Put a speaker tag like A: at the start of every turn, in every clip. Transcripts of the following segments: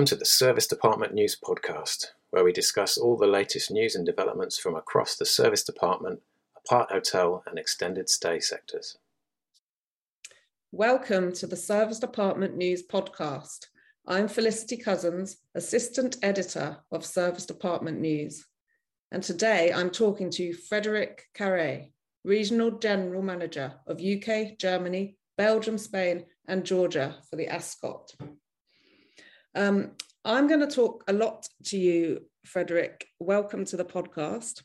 A: Welcome to the Serviced Apartment News Podcast, where we discuss all the latest news and developments from across the serviced apartment, apart hotel, and extended stay sectors.
B: Welcome to the Serviced Apartment News Podcast. I'm Felicity Cousins, Assistant Editor of Serviced Apartment News. And today I'm talking to Frederic Carré, Regional General Manager of UK, Germany, Belgium, Spain, and Georgia for the Ascott. Um, I'm going to talk a lot to you, Frederick. Welcome to the podcast.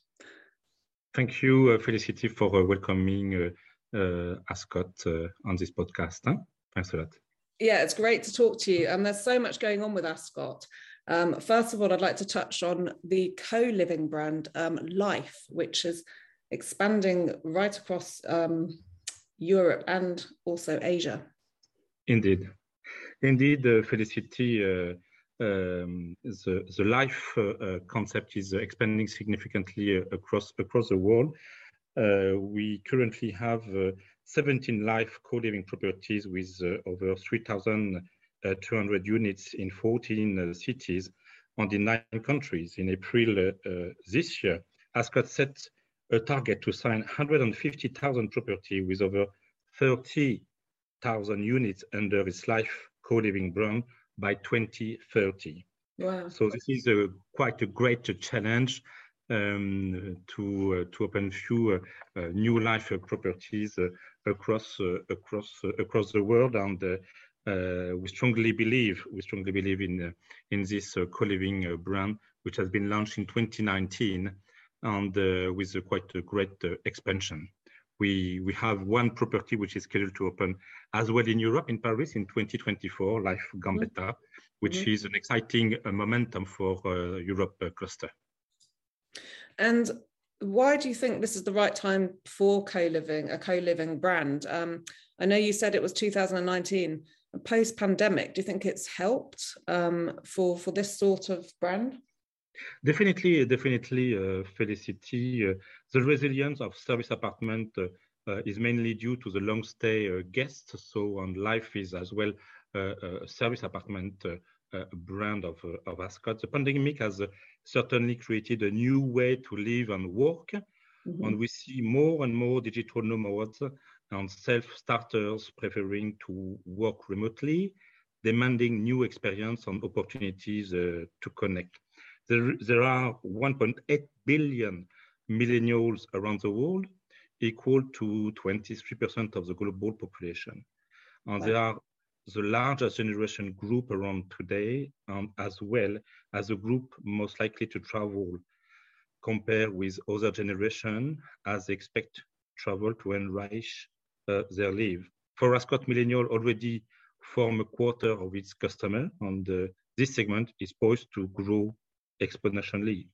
C: Thank you, uh, Felicity, for uh, welcoming uh, uh Ascott uh, on this podcast. Huh? Thanks a lot.
B: Yeah, it's great to talk to you. And there's so much going on with Ascott. Um, first of all, I'd like to touch on the co-living brand um, lyf, which is expanding right across um, Europe and also Asia.
C: Indeed. Indeed, uh, Felicity, uh, um, the, the lyf uh, concept is expanding significantly across, across the world. we currently have 17 lyf co-living properties with over 3,200 units in 14 cities and in nine countries. In April this year, Ascott set a target to sign 150,000 property with over 30,000 units under its lyf co-living brand by 2030. Wow. So this is a, quite a great challenge um, to uh, to open few uh, uh, new lyf properties uh, across uh, across uh, across the world, and we strongly believe we strongly believe in in this co-living brand, which has been launched in 2019, and with a quite a great expansion we we have one property which is scheduled to open as well in Europe, in Paris, in 2024, lyf Gambetta, mm-hmm. which mm-hmm. is an exciting uh, momentum for uh, Europe uh, cluster.
B: And why do you think this is the right time for co-living, a co-living brand? Um, I know you said it was 2019. Post-pandemic, do you think it's helped um, for for this sort of brand?
C: Definitely, definitely, uh, Felicity. Uh, the resilience of service apartment uh, uh is mainly due to the long stay uh, guests. So, on lyf is as well uh, a service apartment brand of, of Ascott. The pandemic has certainly created a new way to live and work. Mm-hmm. And we see more and more digital nomads and self-starters preferring to work remotely, demanding new experience and opportunities to connect. There, there are 1.8 billion millennials around the world, equal to 23% of the global population. And wow. they are the largest generation group around today, um, as well as the group most likely to travel compared with other generation as they expect travel to enrich uh, their life. For Ascott Millennial already form a quarter of its customer, and uh, this segment is poised to grow exponentially.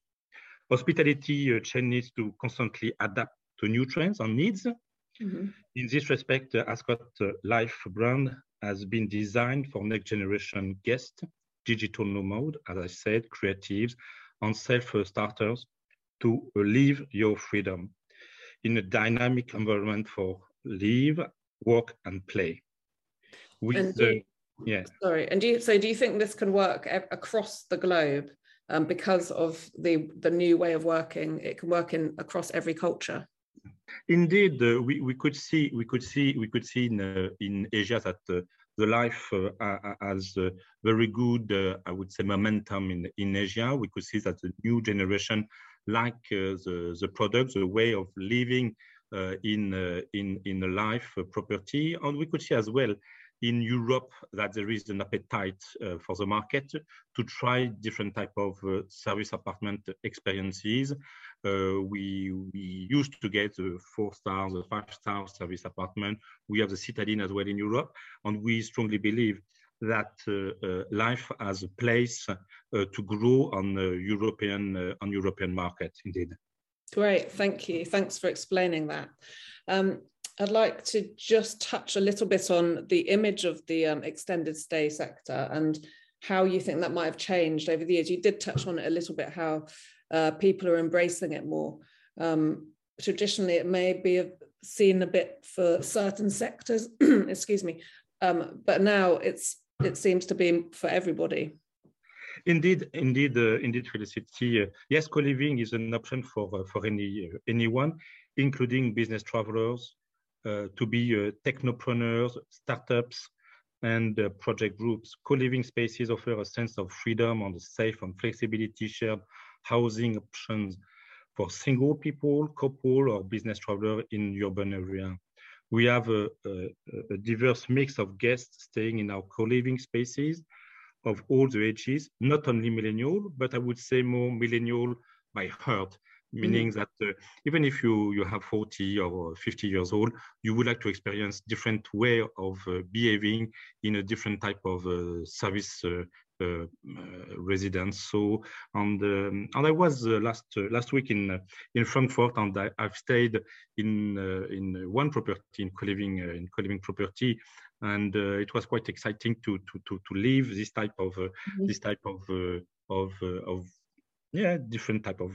C: Hospitality uh, chain needs to constantly adapt to new trends and needs. Mm-hmm. In this respect, uh, Ascott uh, lyf brand has been designed for next generation guests, digital nomad, as I said, creatives, and self-starters to live your freedom in a dynamic environment for live, work, and play.
B: With the, yeah. Sorry, and do you, so do you think this can work across the globe? Um, because of the the new way of working. It can work in across every culture.
C: Indeed, uh, we, we could see we could see we could see in uh, in Asia that uh, the lyf uh, has very good, uh, I would say, momentum in in Asia. We could see that the new generation like uh, the the product, the way of living in in in a lyf property, and we could see as well in Europe that there is an appetite uh, for the market to try different type of uh, service apartment experiences. Uh, we, we used to get the four star, the five star service apartment. We have the citadine as well in Europe, and we strongly believe that uh, uh, lyf has a place uh, to grow on the European on European market. Indeed.
B: Great, thank you. Thanks for explaining that. Um, I'd like to just touch a little bit on the image of the um, extended stay sector and how you think that might have changed over the years. You did touch on it a little bit, how uh, people are embracing it more. Um, traditionally, it may be seen a bit for certain sectors, excuse me, um, but now it's it seems to be for everybody.
C: Indeed, indeed, uh, indeed, Felicity. Uh, yes, co-living is an option for uh, for any uh, anyone, including business travelers, to be uh, technopreneurs, startups, and project groups. Co-living spaces offer a sense of freedom and safe and flexibility shared housing options for single people, couple, or business traveler in urban area. We have a, a, a diverse mix of guests staying in our co-living spaces of all the ages, not only millennial, but I would say more millennial by heart, meaning mm. that uh, even if you, you have 40 or 50 years old, you would like to experience different way of uh, behaving in a different type of uh, service uh, uh, uh, residence. So, and um, and I was last last week in in Frankfurt, and I, have stayed in in one property in co-living in co-living property, and it was quite exciting to to to to live this type of mm -hmm. this type of of of yeah different type of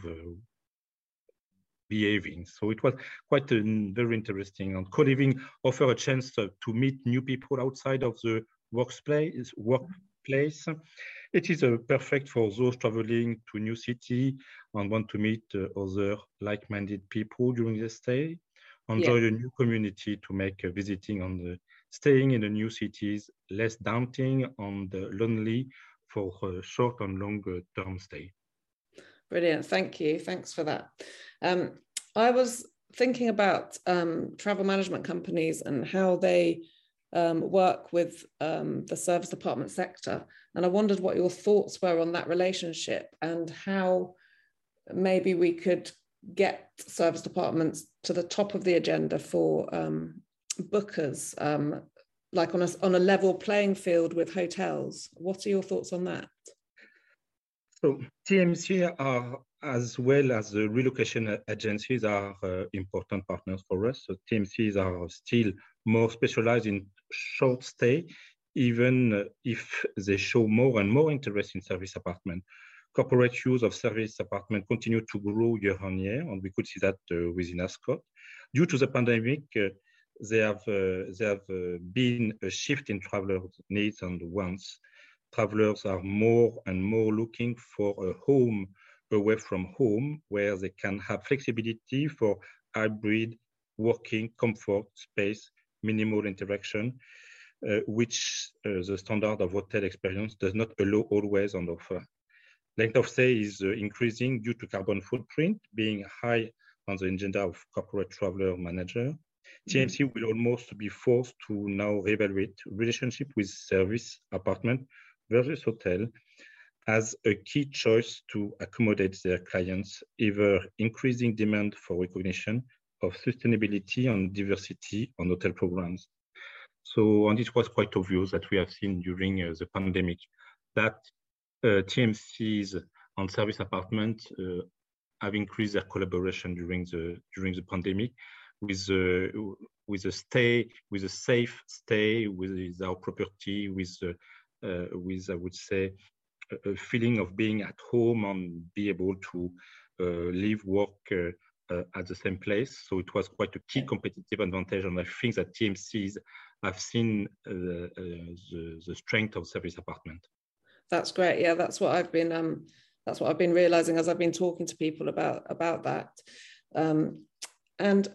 C: behaving. So it was quite uh, very interesting. And co-living offer a chance to, to, meet new people outside of the workplace. Workplace. It is uh, perfect for those traveling to new city and want to meet uh, other like-minded people during the stay. Enjoy yeah. a new community to make uh, visiting and the staying in the new cities less daunting and uh, lonely for short and long term stay.
B: Brilliant. Thank you. Thanks for that. Um, I was thinking about um, travel management companies and how they um, work with um, the serviced apartment sector. And I wondered what your thoughts were on that relationship and how maybe we could get serviced apartments to the top of the agenda for um, bookers, um, like on a, on a level playing field with hotels. What are your thoughts on that?
C: So TMC are as well as the relocation agencies are uh, important partners for us. So TMCs are still more specialized in short stay, even if they show more and more interest in service apartment. Corporate use of service apartment continue to grow year on year, and we could see that uh, within Ascott. Due to the pandemic, uh, there have, uh, there have uh, been a shift in travelers' needs and wants travelers are more and more looking for a home away from home where they can have flexibility for hybrid working, comfort, space, minimal interaction, uh, which uh, the standard of hotel experience does not allow always on offer. Length of stay is uh, increasing due to carbon footprint being high on the agenda of corporate traveler manager. TMC mm -hmm. will almost be forced to now reevaluate relationship with service apartment versus hotel as a key choice to accommodate their clients, either increasing demand for recognition of sustainability and diversity on hotel programs. So, and it was quite obvious that we have seen during uh, the pandemic that uh, TMCs on service apartment uh, have increased their collaboration during the during the pandemic with uh, with a stay with a safe stay with our property with uh, with, I would say, a, feeling of being at home and be able to uh, live, work uh, at the same place. So it was quite a key competitive advantage. And I think that TMCs have seen the, the, the strength of service apartment.
B: That's great. Yeah, that's what I've been um, that's what I've been realizing as I've been talking to people about about that. Um, and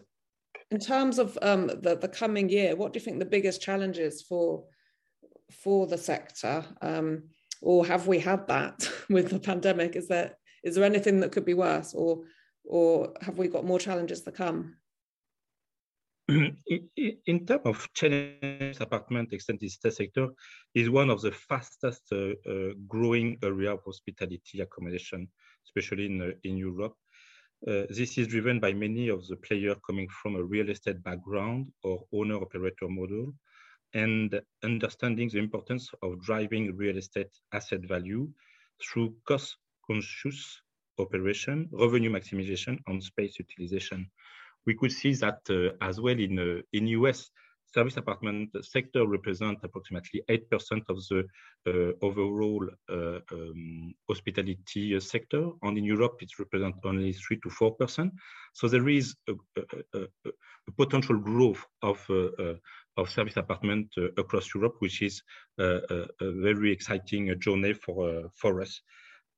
B: in terms of um, the, the coming year, what do you think the biggest challenges for for the sector? Um, or have we had that with the pandemic? Is there is there anything that could be worse, or or have we got more challenges to come?
C: In, in terms of challenge, apartment extended sector is one of the fastest uh, uh, growing area of hospitality accommodation, especially in, uh, in Europe. Uh, this is driven by many of the players coming from a real estate background or owner-operator model, and understanding the importance of driving real estate asset value through cost conscious operation, revenue maximization, and space utilization. We could see that uh, as well in, uh, in US, service apartment sector represent approximately 8% of the uh, overall uh, um, hospitality sector. And in Europe, it represents only 3 to 4%. So there is a, a, a, a potential growth of uh, uh, of service apartment across Europe, which is a, a very exciting journey for for us.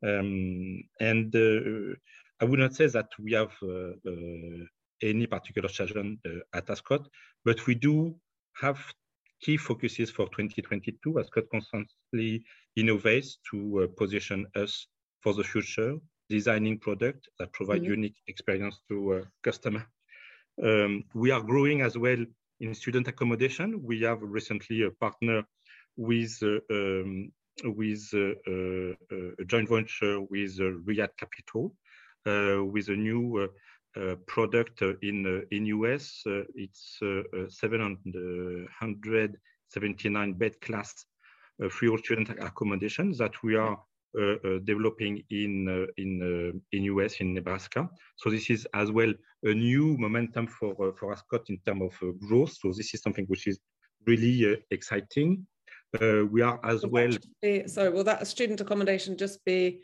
C: Um, and I would not say that we have any particular challenge at Ascott, but we do have key focuses for 2022 Ascott constantly innovates to uh, position us for the future, designing products that provide mm -hmm. unique experience to uh, customer. Um, we are growing as well in student accommodation. We have recently a partner with uh, um, with uh, uh, a joint venture with Riyadh Capital with a new product in in US. it's 779 bed class free student accommodation that we are uh, uh, Uh, uh, developing in uh, in uh, in US in Nebraska. So this is as well a new momentum for for Ascott in terms of growth. So this is something which is really exciting. we are as will well.
B: Be, sorry, will that student accommodation just be?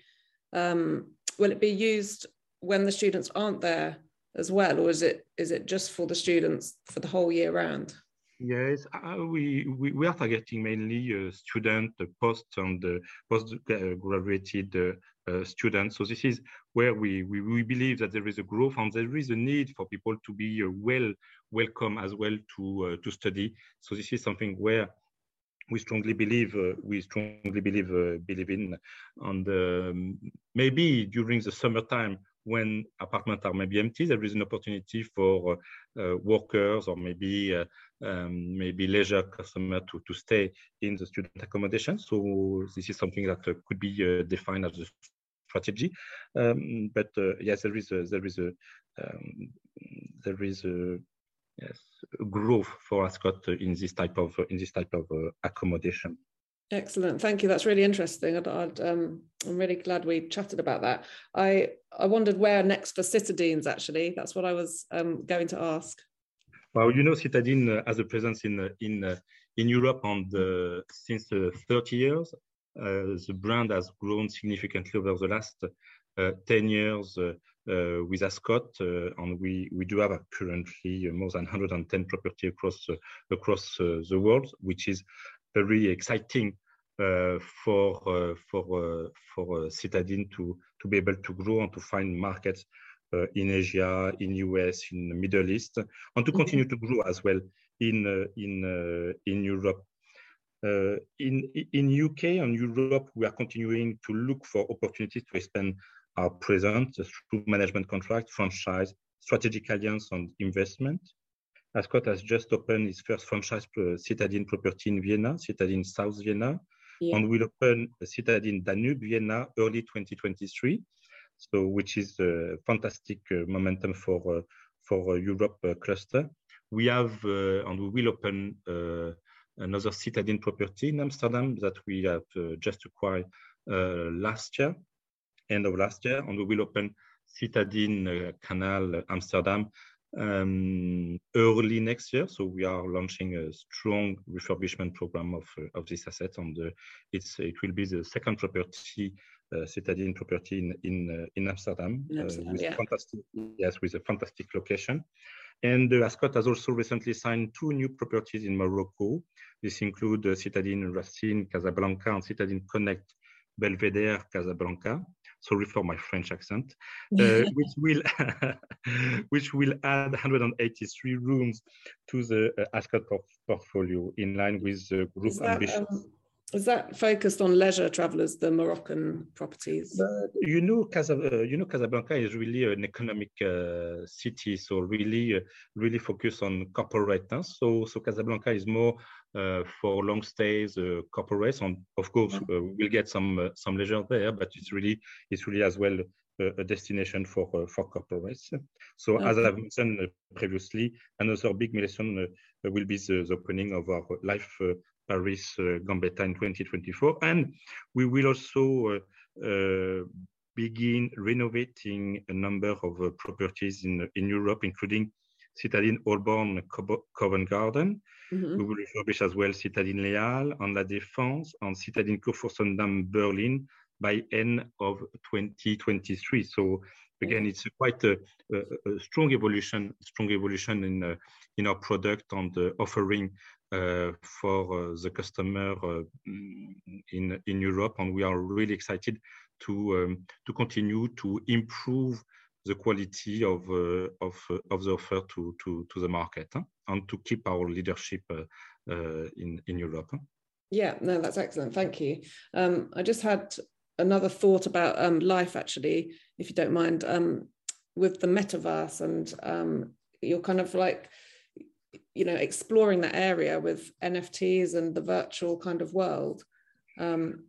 B: Um, will it be used when the students aren't there as well, or is it is it just for the students for the whole year round?
C: Yes, uh, we, we, we are targeting mainly uh, student, uh, post and uh, post-graduated uh, uh, students. So this is where we, we, we believe that there is a growth and there is a need for people to be well welcome as well to to study. So this is something where we strongly believe we strongly believe believe in. And um, maybe during the summertime when apartments are maybe empty, there is an opportunity for uh, workers or maybe uh, um, maybe leisure customer to, to stay in the student accommodation. So this is something that uh, could be uh, defined as a strategy. Um, but uh, yes, there is a, there is a um, there is a yes growth for Ascott in this type of in this type of accommodation.
B: Excellent, thank you. That's really interesting. I'd, I'd, um, I'm really glad we chatted about that. I I wondered where next for Citadines. Actually, that's what I was um, going to ask.
C: Well, you know, Citadine uh, has a presence in uh, in uh, in Europe on the since 30 years. the brand has grown significantly over the last 10 years. Uh, with Ascott, uh, and we we do have currently more than 110 property across uh, across the world, which is very exciting uh, for uh, for uh, for Citadine to to be able to grow and to find markets in Asia, in US, in the Middle East, and to mm-hmm. continue to grow as well in in in Europe. Uh, in in UK and Europe, we are continuing to look for opportunities to expand our presence through management contract, franchise, strategic alliance, and investment. Ascott has just opened its first franchise uh, Citadine property in Vienna, Citadine South Vienna, yeah. and will open Citadine Danube Vienna early 2023. So, which is a fantastic uh, momentum for uh, for uh, Europe uh, cluster. We have uh, and we will open another Citadine property in Amsterdam that we have just acquired last year, end of last year, and we will open Citadine Canal Amsterdam um, early next year. So we are launching a strong refurbishment program of, uh, of this asset. And uh, it's, it will be the second property, uh, citadine property in, in, uh, in Amsterdam, in Amsterdam with, yeah. fantastic, yes, with a fantastic location. And uh, Ascott has also recently signed two new properties in Morocco. This include uh, Citadine Racine, Casablanca, and Citadine Connect, Belvedere, Casablanca sorry for my French accent, uh, which will which will add 183 rooms to the uh, Ascott portfolio in line with the group that, ambitions. Um,
B: is that focused on leisure travelers, the Moroccan properties?
C: But you know, Casa, uh, you know, Casablanca is really an economic uh, city, so really, uh, really focused on corporate. Huh? So, so Casablanca is more uh, for long stays, uh, corporates, and of course, uh, we'll get some some leisure there, but it's really, it's really as well a destination for for corporates. So, okay. as I've mentioned previously, another big milestone will be the, the, opening of our lyf Paris uh, Gambetta in 2024. And we will also uh, uh, begin renovating a number of properties in, in Europe, including Citadine Holborn Covent Garden. Mm-hmm. We will refurbish as well Citadine Leal and La Défense and Citadine Kurfürstendamm Berlin by end of 2023. So again, it's quite a, a, a strong evolution, strong evolution in uh, in our product and the offering uh, for uh, the customer uh, in in Europe, and we are really excited to um, to continue to improve the quality of uh, of of the offer to to to the market huh? and to keep our leadership in in Europe.
B: Yeah, no, that's excellent. Thank you. Um, I just had another thought about um, lyf, actually, if you don't mind, um, with the metaverse, and um, you're kind of like you know exploring that area with nfts and the virtual kind of world um,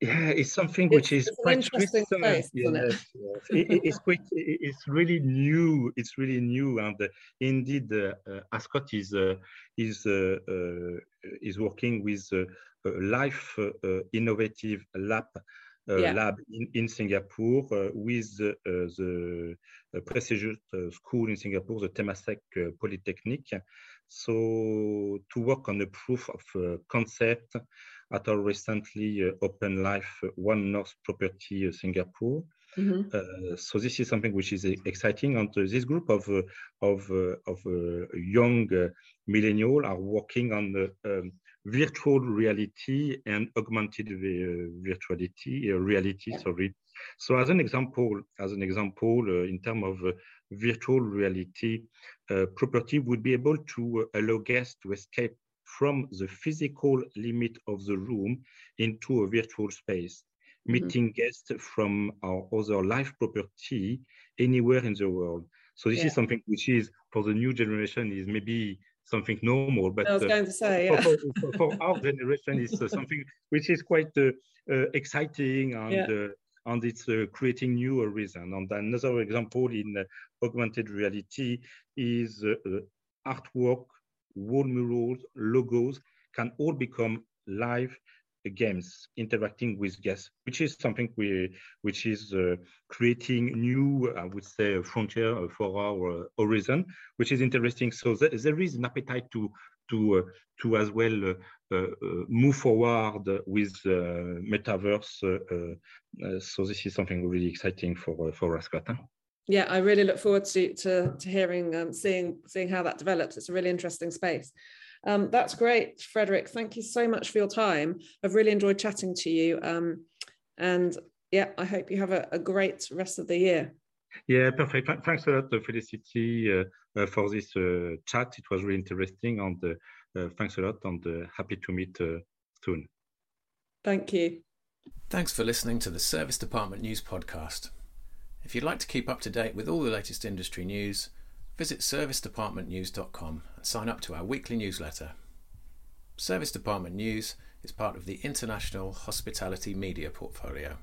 C: yeah it's something which is quite interesting space, yes, it? it, it's quite it's really new it's really new and uh, indeed uh, uh, Ascott is uh, is uh, uh, is working with lyf innovative lab yeah. lab in, in Singapore with the prestigious school in Singapore, the Temasek Polytechnic. So to work on the proof of uh, concept at our recently uh, open lyf uh, One North property Singapore. Mm-hmm. Uh, so this is something which is exciting, and uh, this group of uh, of of young millennials are working on um, virtual reality and augmented virtuality reality. Sorry. So as an example, as an example, in terms of virtual reality, uh, property would be able to uh, allow guests to escape from the physical limit of the room into a virtual space, mm-hmm. meeting guests from our other live property anywhere in the world. So this yeah. is something which is for the new generation is maybe something normal, but
B: I was uh, going to say,
C: yeah. for, for, for, our generation, is uh, something which is quite uh, uh exciting and yeah and it's uh, creating new horizon. And another example in uh, augmented reality is uh, artwork, wall murals, logos can all become live games interacting with guests, which is something we, which is uh, creating new, I would say, frontier for our uh, horizon, which is interesting. So th there is an appetite to to uh, to as well uh, uh, move forward with metaverse. so this is something really exciting for for. Huh?
B: Yeah, I really look forward to to, to hearing, um, seeing seeing how that develops. It's a really interesting space. Um, that's great, Frederick. Thank you so much for your time. I've really enjoyed chatting to you. Um, and yeah, I hope you have a, a, great rest of the year.
C: Yeah, perfect. Thanks a lot, Felicity, uh, uh, for this uh, chat. It was really interesting, and uh, thanks a lot, and happy to meet soon.
B: Thank you.
A: Thanks for listening to the Serviced Apartment News Podcast. If you'd like to keep up to date with all the latest industry news, visit servicedapartmentnews.com and sign up to our weekly newsletter. Serviced Apartment News is part of the International Hospitality Media portfolio.